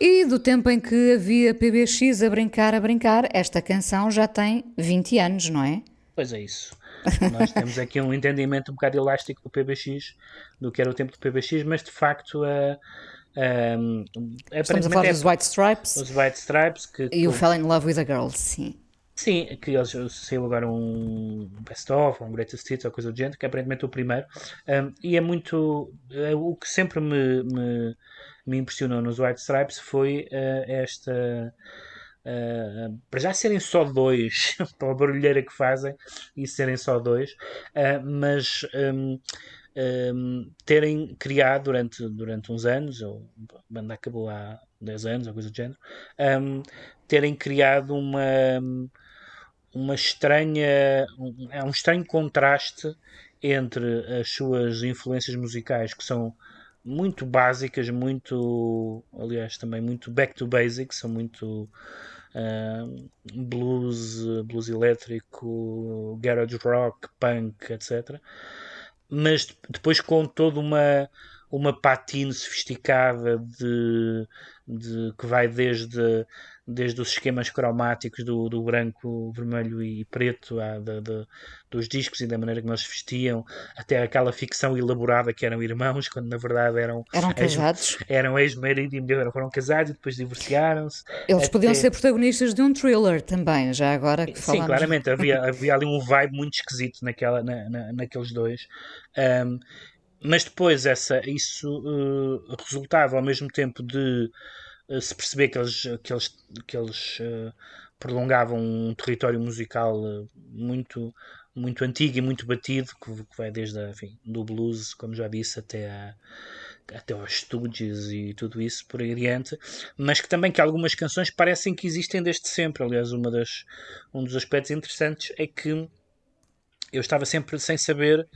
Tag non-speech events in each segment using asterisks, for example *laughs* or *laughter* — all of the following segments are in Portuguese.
E do tempo em que havia PBX a brincar, a brincar, esta canção já tem 20 anos, não é? Pois é isso. Nós temos aqui um entendimento um bocado elástico do PBX, do que era o tempo do PBX, mas de facto a. Um, Estamos a falar é, dos White Stripes. Os White Stripes. Que, e o Fell in Love with a Girl, sim. Sim, que eles saiu agora um best-of, um greatest hits ou coisa do género, que é aparentemente o primeiro. Um, e é muito. É, o que sempre me, me, me, impressionou nos White Stripes foi uh, esta. Uh, para já serem só dois, *laughs* pela barulheira que fazem, e serem só dois, uh, mas um, um, terem criado durante, durante uns anos, ou a banda acabou há 10 anos, ou coisa do género, um, terem criado uma uma estranha é um estranho contraste entre as suas influências musicais que são muito básicas, muito aliás também muito back to basics, são muito uh, blues, blues elétrico, garage rock, punk, etc. Mas depois com toda uma uma patine sofisticada de, de que vai desde desde os esquemas cromáticos do, do branco, vermelho e preto, à, de, de, dos discos e da maneira como eles vestiam, até aquela ficção elaborada que eram irmãos, quando na verdade eram, eram casados. Ex, eram ex-marido e mulher, foram casados e depois divorciaram-se. Eles até... podiam ser protagonistas de um thriller também, já agora que falamos. Sim, claramente, havia, havia ali um vibe muito esquisito naquela, na, na, naqueles dois. Um, mas depois essa, isso uh, resultava ao mesmo tempo de uh, se perceber que eles, que eles, que eles uh, prolongavam um território musical muito, muito antigo e muito batido, que, que vai desde a, enfim, do blues, como já disse, até, a, até aos estúdios e tudo isso por aí adiante, mas que também que algumas canções parecem que existem desde sempre. Aliás, uma das, um dos aspectos interessantes é que eu estava sempre sem saber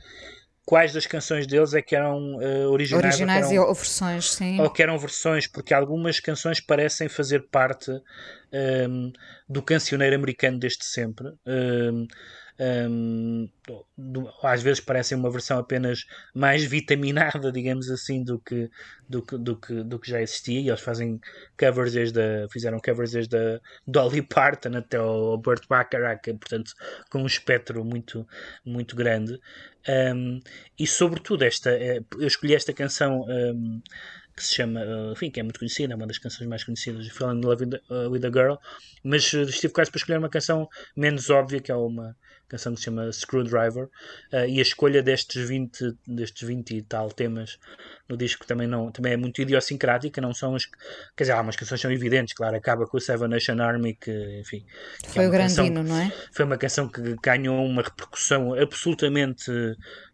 quais das canções deles é que eram uh, originais, originais ou, eram, ou versões, sim. ou que eram versões, porque algumas canções parecem fazer parte um, ehm, do cancioneiro americano desde sempre. Um, ehm, um, às vezes parecem uma versão apenas mais vitaminada, *laughs* digamos assim, do que, do que, do que, do que já existia. E eles fazem covers desde a, fizeram covers desde a Dolly Parton até o Burt Bacharach, portanto, com um espectro muito, muito grande. Um, e sobretudo, esta, eh, eu escolhi esta canção. Um, que se chama, eh, enfim, que é muito conhecida, é uma das canções mais conhecidas, Falling in Love with uh, with a Girl, mas uh, estive quase para escolher uma canção menos óbvia, que é uma canção que se chama Screwdriver, uh, e a escolha destes 20, destes 20 e tal temas no disco também, não, também é muito idiosincrática, não são as, quer dizer, há umas canções são evidentes, claro, acaba com o Seven Nation Army, que, enfim... Que foi é o grandino, canção, não é? Foi uma canção que ganhou uma repercussão absolutamente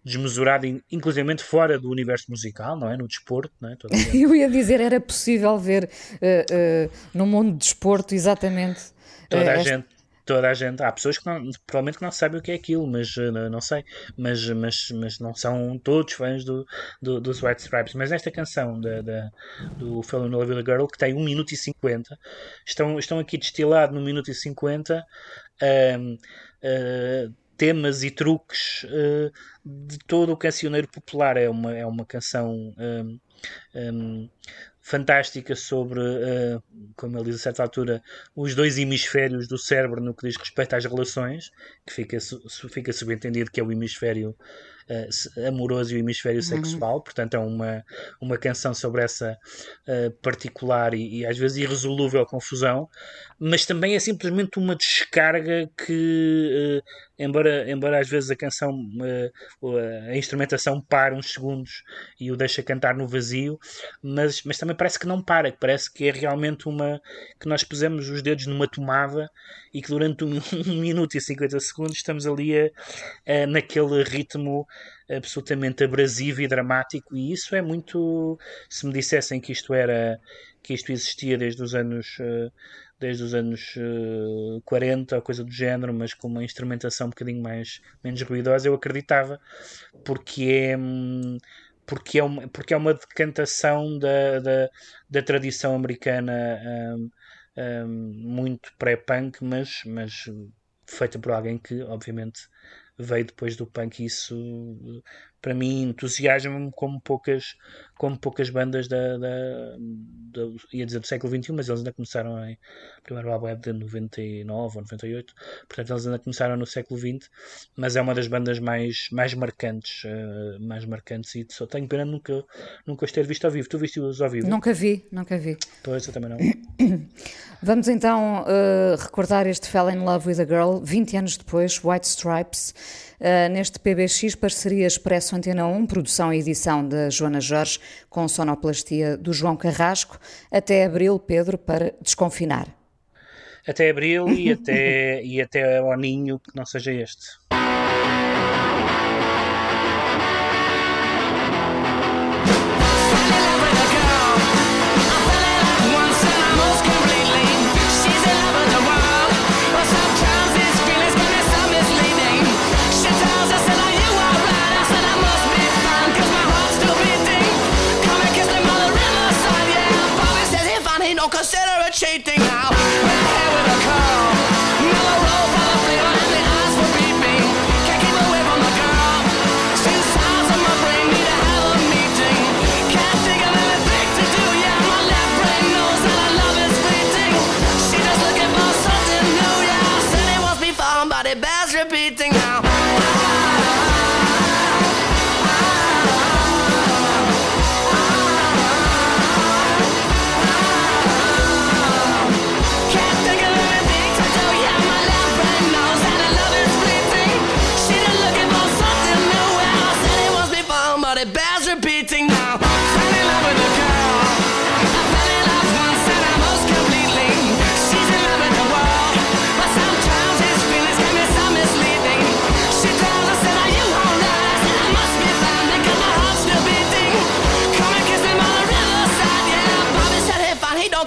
desmesurada, inclusive fora do universo musical, não é? No desporto, não é? *laughs* Eu ia dizer, era possível ver uh, uh, no mundo do desporto, exatamente... Toda a gente toda a gente. Há pessoas que não, provavelmente que não sabem o que é aquilo, mas uh, não sei. Mas, mas, mas não são todos fãs do, do, dos White Stripes. Mas nesta canção da, da, do Fellow with a Girl, que tem 1 minuto e 50, estão, estão aqui destilados no minuto e 50 uh, uh, temas e truques uh, de todo o cancioneiro popular. É uma, é uma canção. Um, um, fantástica sobre, uh, como ele diz a certa altura, os dois hemisférios do cérebro no que diz respeito às relações, que fica, fica subentendido que é o hemisfério uh, amoroso e o hemisfério uhum. sexual, portanto é uma, uma canção sobre essa uh, particular e, e, às vezes irresolúvel confusão, mas também é simplesmente uma descarga que, embora, embora às vezes a canção, a instrumentação para uns segundos e o deixa cantar no vazio, mas, mas também parece que não para, parece que é realmente uma que nós pusemos os dedos numa tomada e que durante um, *laughs* um minuto e 50 segundos estamos ali a, a, naquele ritmo absolutamente abrasivo e dramático. E isso é muito se me dissessem que isto era que isto existia desde os anos eh, desde os anos 40 ou coisa do género, mas com uma instrumentação um bocadinho mais menos ruidosa, eu acreditava, porque é porque é uma, porque é uma decantação da, da, da tradição americana um, um, muito pré-punk, mas, mas feita por alguém que, obviamente, veio depois do punk e isso para mim entusiasma-me como poucas, como poucas bandas da, da, da, ia dizer do século XXI, mas eles ainda começaram em primeiro álbum é de 99 ou 98, portanto eles ainda começaram no século XX, mas é uma das bandas mais, mais marcantes, uh, mais marcantes e só tenho pena nunca, nunca os ter visto ao vivo. Tu viste-os ao vivo? Nunca vi, nunca vi. Pois, eu também não. *coughs* Vamos então uh, recordar este Fell in Love with a Girl, 20 anos depois, White Stripes. Uh, neste PBX, parceria Expresso Antena 1, produção e edição da Joana Jorge, com sonoplastia do João Carrasco, até abril, Pedro, para desconfinar. Até abril e *laughs* até, e até ao ninho que não seja este. money, no consider it cheating now. We're here with a call.